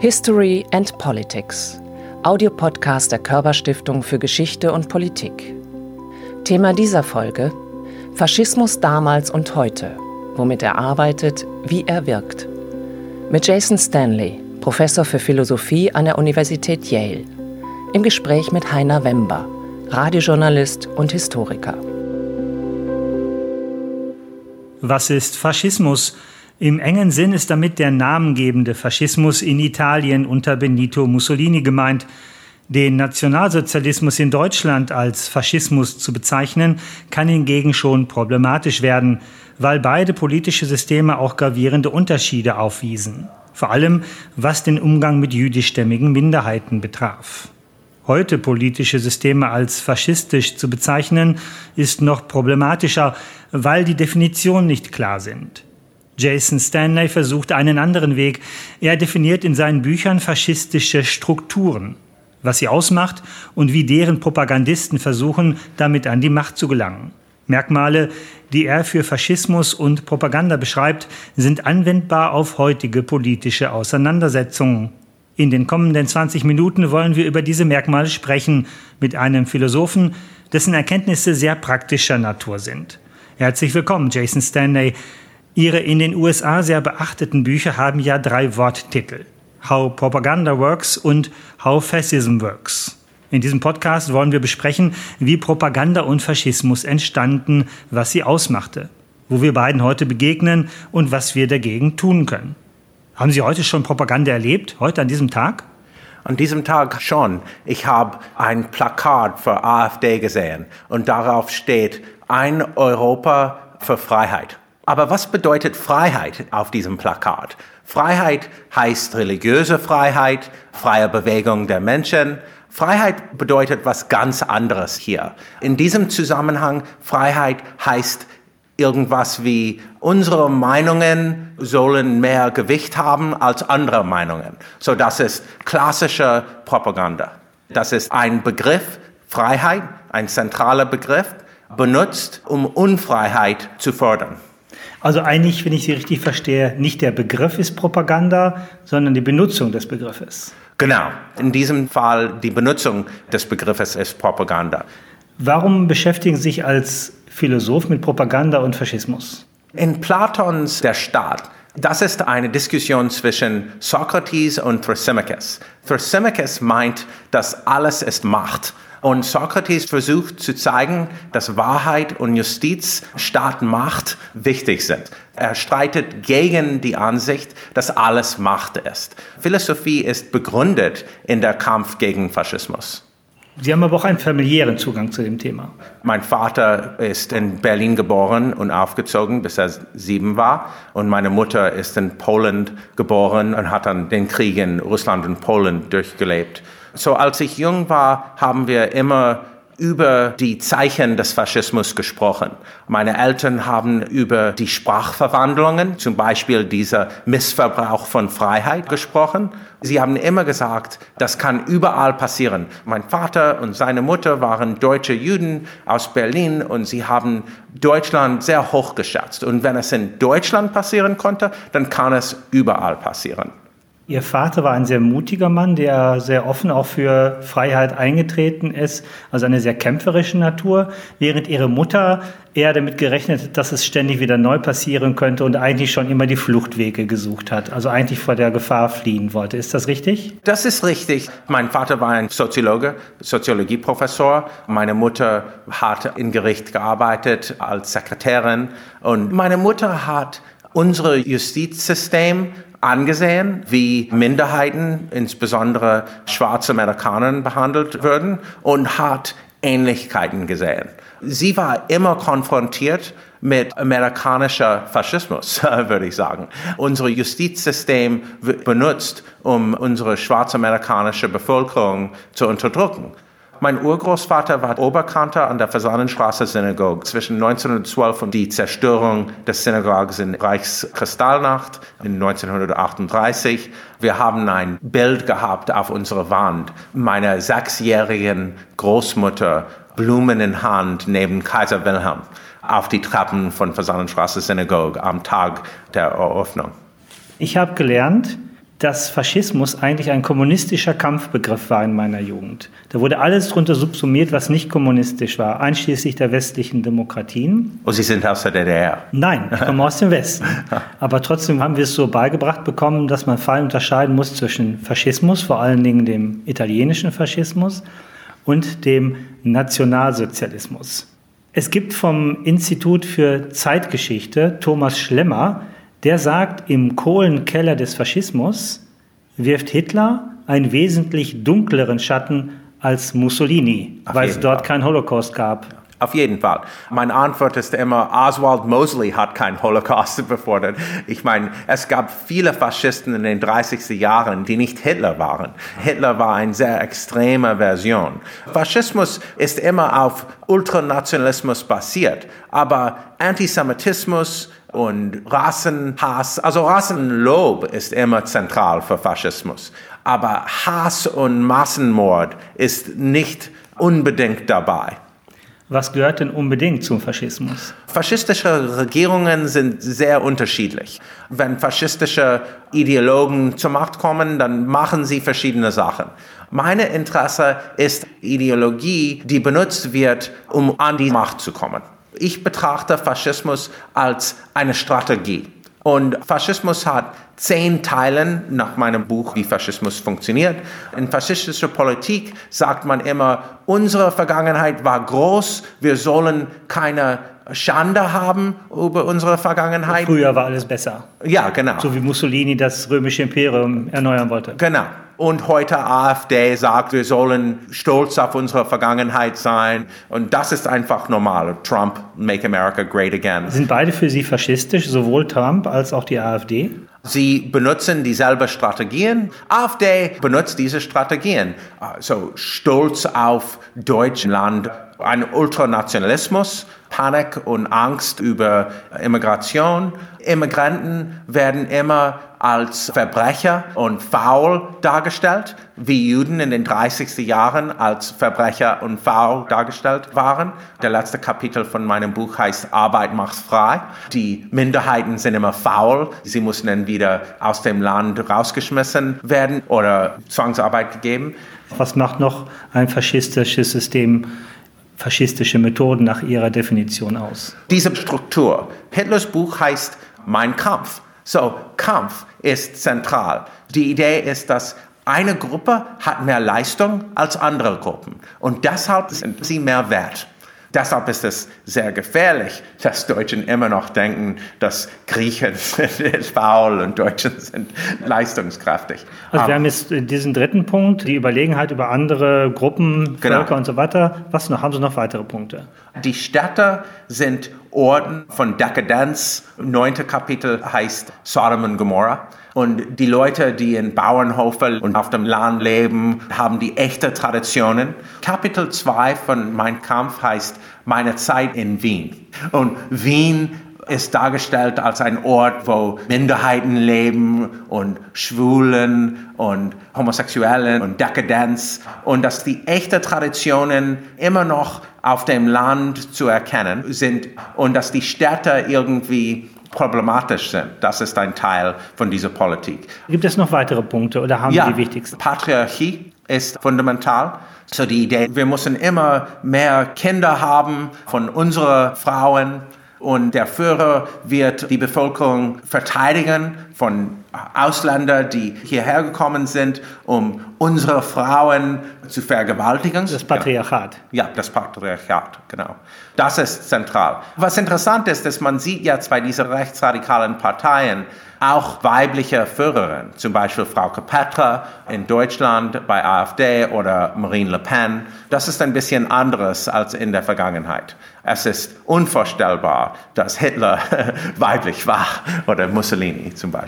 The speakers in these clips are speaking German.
History and Politics. Audiopodcast der Körperstiftung für Geschichte und Politik. Thema dieser Folge: Faschismus damals und heute. Womit er arbeitet, wie er wirkt. Mit Jason Stanley, Professor für Philosophie an der Universität Yale. Im Gespräch mit Heiner Wember, Radiojournalist und Historiker. Was ist Faschismus? Im engen Sinn ist damit der namengebende Faschismus in Italien unter Benito Mussolini gemeint. Den Nationalsozialismus in Deutschland als Faschismus zu bezeichnen, kann hingegen schon problematisch werden, weil beide politische Systeme auch gravierende Unterschiede aufwiesen, vor allem was den Umgang mit jüdischstämmigen Minderheiten betraf. Heute politische Systeme als faschistisch zu bezeichnen, ist noch problematischer, weil die Definitionen nicht klar sind. Jason Stanley versucht einen anderen Weg. Er definiert in seinen Büchern faschistische Strukturen, was sie ausmacht und wie deren Propagandisten versuchen, damit an die Macht zu gelangen. Merkmale, die er für Faschismus und Propaganda beschreibt, sind anwendbar auf heutige politische Auseinandersetzungen. In den kommenden 20 Minuten wollen wir über diese Merkmale sprechen mit einem Philosophen, dessen Erkenntnisse sehr praktischer Natur sind. Herzlich willkommen, Jason Stanley. Ihre in den USA sehr beachteten Bücher haben ja drei Worttitel. How Propaganda Works und How Fascism Works. In diesem Podcast wollen wir besprechen, wie Propaganda und Faschismus entstanden, was sie ausmachte, wo wir beiden heute begegnen und was wir dagegen tun können. Haben Sie heute schon Propaganda erlebt, heute an diesem Tag? An diesem Tag schon. Ich habe ein Plakat für AfD gesehen und darauf steht ein Europa für Freiheit. Aber was bedeutet Freiheit auf diesem Plakat? Freiheit heißt religiöse Freiheit, freie Bewegung der Menschen. Freiheit bedeutet was ganz anderes hier. In diesem Zusammenhang, Freiheit heißt irgendwas wie, unsere Meinungen sollen mehr Gewicht haben als andere Meinungen. So, das ist klassische Propaganda. Das ist ein Begriff, Freiheit, ein zentraler Begriff, benutzt, um Unfreiheit zu fördern. Also eigentlich, wenn ich Sie richtig verstehe, nicht der Begriff ist Propaganda, sondern die Benutzung des Begriffes. Genau. In diesem Fall die Benutzung des Begriffes ist Propaganda. Warum beschäftigen Sie sich als Philosoph mit Propaganda und Faschismus? In Platons Der Staat das ist eine Diskussion zwischen Sokrates und Thrasymachus. Thrasymachus meint, dass alles ist Macht und Sokrates versucht zu zeigen, dass Wahrheit und Justiz statt Macht wichtig sind. Er streitet gegen die Ansicht, dass alles Macht ist. Philosophie ist begründet in der Kampf gegen Faschismus. Sie haben aber auch einen familiären Zugang zu dem Thema. Mein Vater ist in Berlin geboren und aufgezogen, bis er sieben war. Und meine Mutter ist in Polen geboren und hat dann den Krieg in Russland und Polen durchgelebt. So als ich jung war, haben wir immer über die Zeichen des Faschismus gesprochen. Meine Eltern haben über die Sprachverwandlungen, zum Beispiel dieser Missverbrauch von Freiheit gesprochen. Sie haben immer gesagt, das kann überall passieren. Mein Vater und seine Mutter waren deutsche Juden aus Berlin und sie haben Deutschland sehr hoch geschätzt. Und wenn es in Deutschland passieren konnte, dann kann es überall passieren. Ihr Vater war ein sehr mutiger Mann, der sehr offen auch für Freiheit eingetreten ist, also eine sehr kämpferische Natur, während Ihre Mutter eher damit gerechnet hat, dass es ständig wieder neu passieren könnte und eigentlich schon immer die Fluchtwege gesucht hat, also eigentlich vor der Gefahr fliehen wollte. Ist das richtig? Das ist richtig. Mein Vater war ein Soziologe, Soziologieprofessor. Meine Mutter hat im Gericht gearbeitet als Sekretärin und meine Mutter hat unser Justizsystem angesehen, wie Minderheiten, insbesondere schwarze Amerikaner, behandelt würden und hat Ähnlichkeiten gesehen. Sie war immer konfrontiert mit amerikanischer Faschismus, würde ich sagen. Unser Justizsystem wird benutzt, um unsere schwarzamerikanische Bevölkerung zu unterdrücken. Mein Urgroßvater war Oberkantor an der Fasanenstraße Synagoge zwischen 1912 und die Zerstörung des Synagoges in Reichskristallnacht in 1938. Wir haben ein Bild gehabt auf unserer Wand meiner sechsjährigen Großmutter Blumen in Hand neben Kaiser Wilhelm auf die Treppen von Fasanenstraße Synagoge am Tag der Eröffnung. Ich habe gelernt, dass Faschismus eigentlich ein kommunistischer Kampfbegriff war in meiner Jugend. Da wurde alles drunter subsumiert, was nicht kommunistisch war, einschließlich der westlichen Demokratien. Und Sie sind aus der DDR? Nein, ich komme aus dem Westen. Aber trotzdem haben wir es so beigebracht bekommen, dass man fein unterscheiden muss zwischen Faschismus, vor allen Dingen dem italienischen Faschismus, und dem Nationalsozialismus. Es gibt vom Institut für Zeitgeschichte Thomas Schlemmer, der sagt, im Kohlenkeller des Faschismus wirft Hitler einen wesentlich dunkleren Schatten als Mussolini, Auf weil es dort keinen Holocaust gab. Auf jeden Fall. Meine Antwort ist immer, Oswald Mosley hat keinen Holocaust befordert. Ich meine, es gab viele Faschisten in den 30er Jahren, die nicht Hitler waren. Hitler war eine sehr extreme Version. Faschismus ist immer auf Ultranationalismus basiert, aber Antisemitismus, und Rassenhass, also Rassenlob ist immer zentral für Faschismus. Aber Hass und Massenmord ist nicht unbedingt dabei. Was gehört denn unbedingt zum Faschismus? Faschistische Regierungen sind sehr unterschiedlich. Wenn faschistische Ideologen zur Macht kommen, dann machen sie verschiedene Sachen. Meine Interesse ist Ideologie, die benutzt wird, um an die Macht zu kommen. Ich betrachte Faschismus als eine Strategie. Und Faschismus hat zehn Teilen nach meinem Buch, wie Faschismus funktioniert. In faschistischer Politik sagt man immer, unsere Vergangenheit war groß, wir sollen keine Schande haben über unsere Vergangenheit. Früher war alles besser. Ja, genau. So wie Mussolini das römische Imperium erneuern wollte. Genau und heute AfD sagt, wir sollen stolz auf unsere Vergangenheit sein. Und das ist einfach normal. Trump, Make America Great Again. Sind beide für Sie faschistisch, sowohl Trump als auch die AfD? Sie benutzen dieselben Strategien. AfD benutzt diese Strategien. So stolz auf Deutschland, ein Ultranationalismus, Panik und Angst über Immigration. Immigranten werden immer als Verbrecher und faul dargestellt, wie Juden in den 30er Jahren als Verbrecher und faul dargestellt waren. Der letzte Kapitel von meinem Buch heißt Arbeit macht frei. Die Minderheiten sind immer faul. Sie müssen dann wieder aus dem Land rausgeschmissen werden oder Zwangsarbeit gegeben. Was macht noch ein faschistisches System faschistische Methoden nach ihrer Definition aus? Diese Struktur. Hitlers Buch heißt Mein Kampf. So, Kampf ist zentral. Die Idee ist, dass eine Gruppe hat mehr Leistung als andere Gruppen und deshalb sind sie mehr wert. Deshalb ist es sehr gefährlich, dass Deutschen immer noch denken, dass Griechen sind faul und Deutschen sind leistungskräftig. Also wir haben jetzt diesen dritten Punkt, die Überlegenheit über andere Gruppen, genau. Völker und so weiter. Was noch? Haben Sie noch weitere Punkte? Die Städte sind Orten von Dekadenz. Neunte Kapitel heißt Sodom und Gomorrah. Und die Leute, die in Bauernhofen und auf dem Land leben, haben die echte Traditionen. Kapitel 2 von Mein Kampf heißt Meine Zeit in Wien. Und Wien ist dargestellt als ein Ort, wo Minderheiten leben und Schwulen und Homosexuellen und Dekadenz und dass die echten Traditionen immer noch auf dem Land zu erkennen sind und dass die Städte irgendwie problematisch sind. Das ist ein Teil von dieser Politik. Gibt es noch weitere Punkte oder haben ja, Sie die wichtigsten? Patriarchie ist fundamental. So die Idee, wir müssen immer mehr Kinder haben von unseren Frauen und der Führer wird die Bevölkerung verteidigen von Ausländern, die hierher gekommen sind, um unsere Frauen zu vergewaltigen. Das Patriarchat. Ja, das Patriarchat, genau. Das ist zentral. Was interessant ist, dass man sieht jetzt bei diesen rechtsradikalen Parteien auch weibliche Führerinnen, zum Beispiel Frau Petra in Deutschland bei AfD oder Marine Le Pen. Das ist ein bisschen anderes als in der Vergangenheit. Es ist unvorstellbar, dass Hitler weiblich war oder Mussolini zum Beispiel.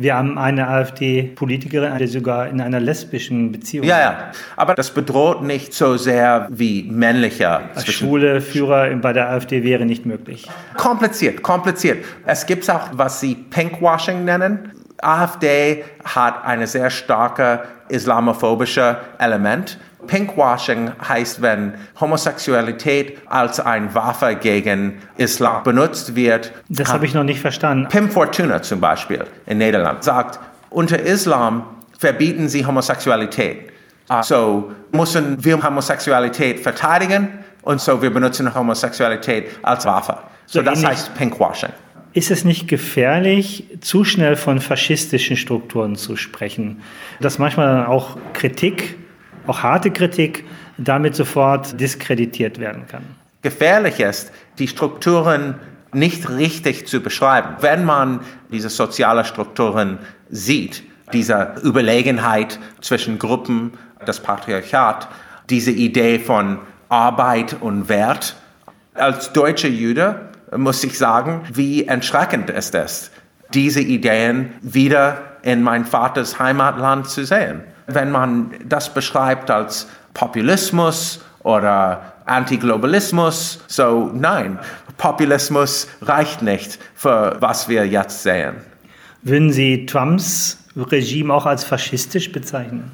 Wir haben eine AfD-Politikerin, die sogar in einer lesbischen Beziehung Ja, ja. Aber das bedroht nicht so sehr wie männlicher. Schwule Führer bei der AfD wäre nicht möglich. Kompliziert, kompliziert. Es gibt auch, was sie Pinkwashing nennen. AfD hat eine sehr starke islamophobische Element. Pinkwashing heißt, wenn Homosexualität als eine Waffe gegen Islam benutzt wird. Das habe ich noch nicht verstanden. Pim Fortuna zum Beispiel in Niederland sagt, unter Islam verbieten sie Homosexualität. So müssen wir Homosexualität verteidigen und so wir benutzen Homosexualität als Waffe. So, so das heißt Pinkwashing. Ist es nicht gefährlich, zu schnell von faschistischen Strukturen zu sprechen? Dass manchmal auch Kritik, auch harte Kritik, damit sofort diskreditiert werden kann? Gefährlich ist, die Strukturen nicht richtig zu beschreiben. Wenn man diese sozialen Strukturen sieht, diese Überlegenheit zwischen Gruppen, das Patriarchat, diese Idee von Arbeit und Wert. Als deutscher Jude muss ich sagen, wie erschreckend ist es, diese Ideen wieder in mein Vaters Heimatland zu sehen. Wenn man das beschreibt als Populismus oder Antiglobalismus, so nein, Populismus reicht nicht für was wir jetzt sehen. Würden Sie Trumps Regime auch als faschistisch bezeichnen?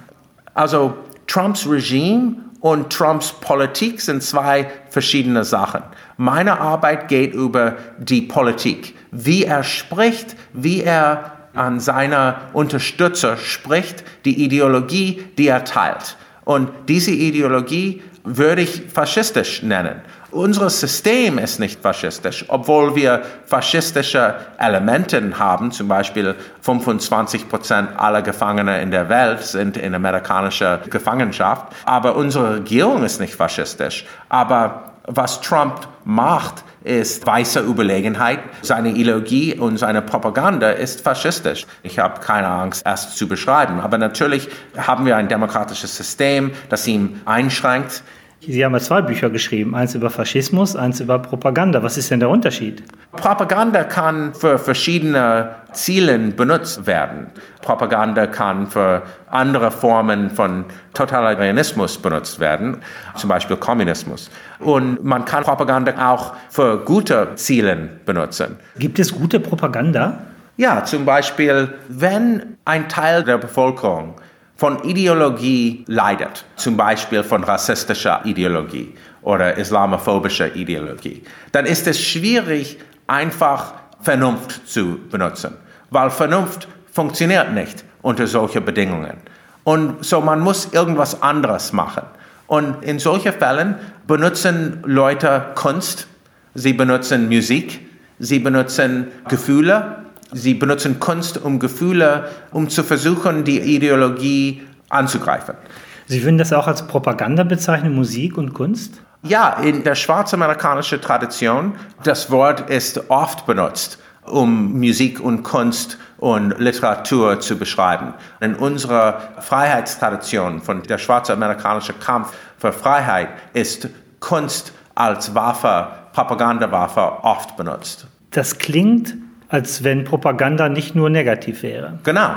Also Trumps Regime und Trumps Politik sind zwei verschiedene Sachen. Meine Arbeit geht über die Politik, wie er spricht, wie er an seine Unterstützer spricht, die Ideologie, die er teilt. Und diese Ideologie würde ich faschistisch nennen. Unser System ist nicht faschistisch, obwohl wir faschistische Elemente haben. Zum Beispiel 25 Prozent aller Gefangene in der Welt sind in amerikanischer Gefangenschaft. Aber unsere Regierung ist nicht faschistisch. Aber was Trump macht, ist weiße Überlegenheit. Seine Ideologie und seine Propaganda ist faschistisch. Ich habe keine Angst, es zu beschreiben. Aber natürlich haben wir ein demokratisches System, das ihn einschränkt. Sie haben ja zwei Bücher geschrieben, eins über Faschismus, eins über Propaganda. Was ist denn der Unterschied? Propaganda kann für verschiedene Ziele benutzt werden. Propaganda kann für andere Formen von Totalitarianismus benutzt werden, zum Beispiel Kommunismus. Und man kann Propaganda auch für gute Ziele benutzen. Gibt es gute Propaganda? Ja, zum Beispiel, wenn ein Teil der Bevölkerung von Ideologie leidet, zum Beispiel von rassistischer Ideologie oder islamophobischer Ideologie, dann ist es schwierig, einfach Vernunft zu benutzen, weil Vernunft funktioniert nicht unter solchen Bedingungen. Und so man muss irgendwas anderes machen. Und in solchen Fällen benutzen Leute Kunst, sie benutzen Musik, sie benutzen Gefühle Sie benutzen Kunst, um Gefühle, um zu versuchen, die Ideologie anzugreifen. Sie würden das auch als Propaganda bezeichnen, Musik und Kunst? Ja, in der schwarzamerikanischen Tradition, das Wort ist oft benutzt, um Musik und Kunst und Literatur zu beschreiben. In unserer Freiheitstradition von der schwarzamerikanischen Kampf für Freiheit ist Kunst als Waffe, Propagandawaffe oft benutzt. Das klingt als wenn Propaganda nicht nur negativ wäre. Genau.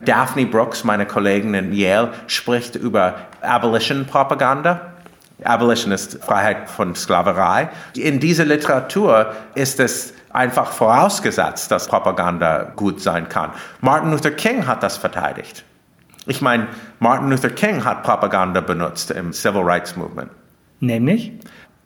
Daphne Brooks, meine Kollegin in Yale, spricht über Abolition-Propaganda. Abolition ist Freiheit von Sklaverei. In dieser Literatur ist es einfach vorausgesetzt, dass Propaganda gut sein kann. Martin Luther King hat das verteidigt. Ich meine, Martin Luther King hat Propaganda benutzt im Civil Rights Movement. Nämlich?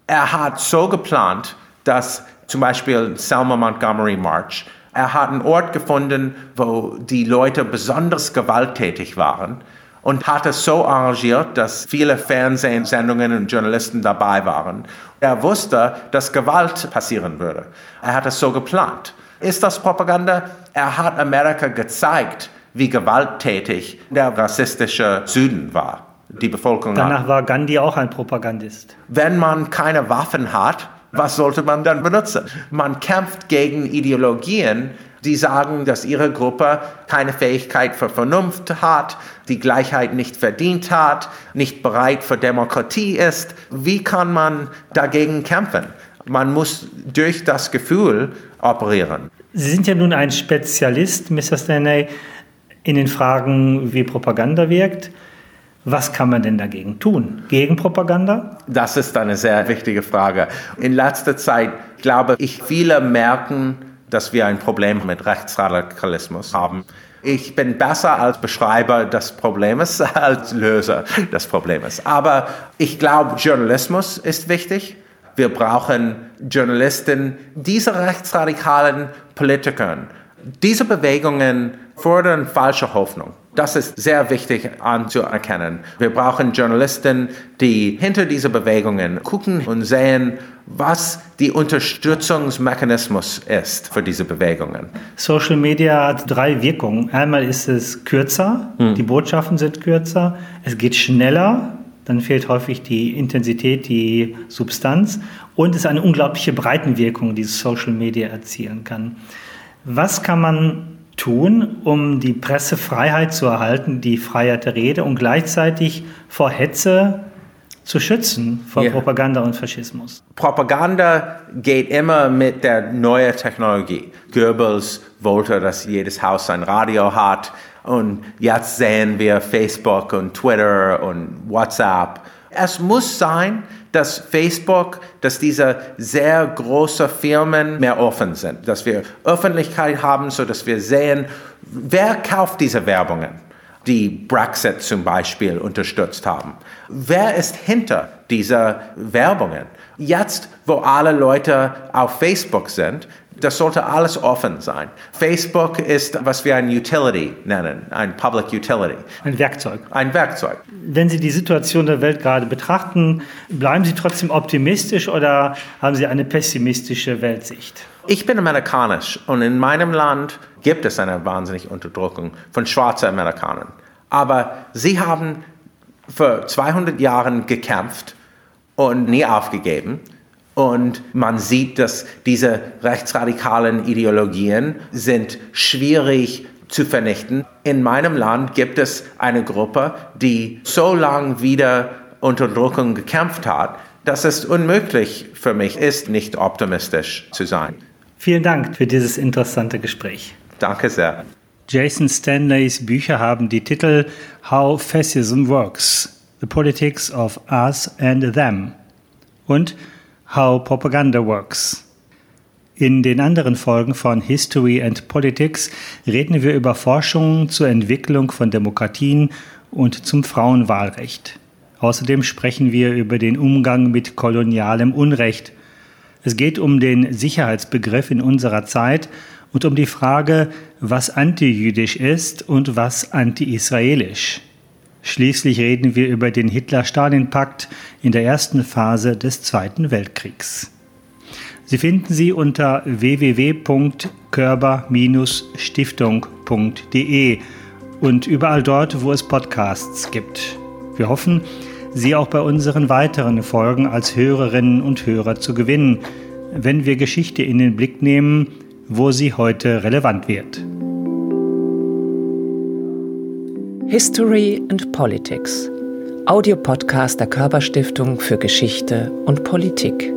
Er hat so geplant, dass zum Beispiel Selma Montgomery March er hat einen Ort gefunden, wo die Leute besonders gewalttätig waren und hat es so arrangiert, dass viele Fernsehsendungen und Journalisten dabei waren. Er wusste, dass Gewalt passieren würde. Er hat es so geplant. Ist das Propaganda? Er hat Amerika gezeigt, wie gewalttätig der rassistische Süden war. Die Bevölkerung. Danach war Gandhi auch ein Propagandist. Wenn man keine Waffen hat, was sollte man dann benutzen? Man kämpft gegen Ideologien, die sagen, dass ihre Gruppe keine Fähigkeit für Vernunft hat, die Gleichheit nicht verdient hat, nicht bereit für Demokratie ist. Wie kann man dagegen kämpfen? Man muss durch das Gefühl operieren. Sie sind ja nun ein Spezialist, Mr. Stanley, in den Fragen, wie Propaganda wirkt. Was kann man denn dagegen tun? Gegen Propaganda? Das ist eine sehr wichtige Frage. In letzter Zeit glaube ich, viele merken, dass wir ein Problem mit Rechtsradikalismus haben. Ich bin besser als Beschreiber des Problems als Löser des Problems. Aber ich glaube, Journalismus ist wichtig. Wir brauchen Journalisten, diese rechtsradikalen Politikern, diese Bewegungen fordern falsche Hoffnung. Das ist sehr wichtig anzuerkennen. Wir brauchen Journalisten, die hinter diese Bewegungen gucken und sehen, was die Unterstützungsmechanismus ist für diese Bewegungen. Social Media hat drei Wirkungen. Einmal ist es kürzer, hm. die Botschaften sind kürzer, es geht schneller, dann fehlt häufig die Intensität, die Substanz und es ist eine unglaubliche Breitenwirkung, die Social Media erzielen kann. Was kann man tun, um die Pressefreiheit zu erhalten, die Freiheit der Rede und gleichzeitig vor Hetze zu schützen vor yeah. Propaganda und Faschismus? Propaganda geht immer mit der neuen Technologie. Goebbels wollte, dass jedes Haus ein Radio hat. Und jetzt sehen wir Facebook und Twitter und WhatsApp. Es muss sein, dass Facebook, dass diese sehr großen Firmen mehr offen sind, dass wir Öffentlichkeit haben, so dass wir sehen, wer kauft diese Werbungen, die Brexit zum Beispiel unterstützt haben. Wer ist hinter dieser Werbungen? Jetzt, wo alle Leute auf Facebook sind, das sollte alles offen sein. Facebook ist, was wir ein Utility nennen, ein Public Utility. Ein Werkzeug. Ein Werkzeug. Wenn Sie die Situation der Welt gerade betrachten, bleiben Sie trotzdem optimistisch oder haben Sie eine pessimistische Weltsicht? Ich bin amerikanisch und in meinem Land gibt es eine wahnsinnige Unterdrückung von schwarzen Amerikanern. Aber sie haben vor 200 Jahren gekämpft und nie aufgegeben. Und man sieht, dass diese rechtsradikalen Ideologien sind schwierig zu vernichten. In meinem Land gibt es eine Gruppe, die so lange wieder Unterdrückung gekämpft hat, dass es unmöglich für mich ist, nicht optimistisch zu sein. Vielen Dank für dieses interessante Gespräch. Danke sehr. Jason Stanleys Bücher haben die Titel How Fascism Works, The Politics of Us and Them und How Propaganda Works. In den anderen Folgen von History and Politics reden wir über Forschungen zur Entwicklung von Demokratien und zum Frauenwahlrecht. Außerdem sprechen wir über den Umgang mit kolonialem Unrecht. Es geht um den Sicherheitsbegriff in unserer Zeit und um die Frage, was antijüdisch ist und was anti-israelisch. Schließlich reden wir über den Hitler-Stalin-Pakt in der ersten Phase des Zweiten Weltkriegs. Sie finden sie unter www.körper-stiftung.de und überall dort, wo es Podcasts gibt. Wir hoffen, Sie auch bei unseren weiteren Folgen als Hörerinnen und Hörer zu gewinnen, wenn wir Geschichte in den Blick nehmen, wo sie heute relevant wird. History and Politics. Audiopodcast der Körperstiftung für Geschichte und Politik.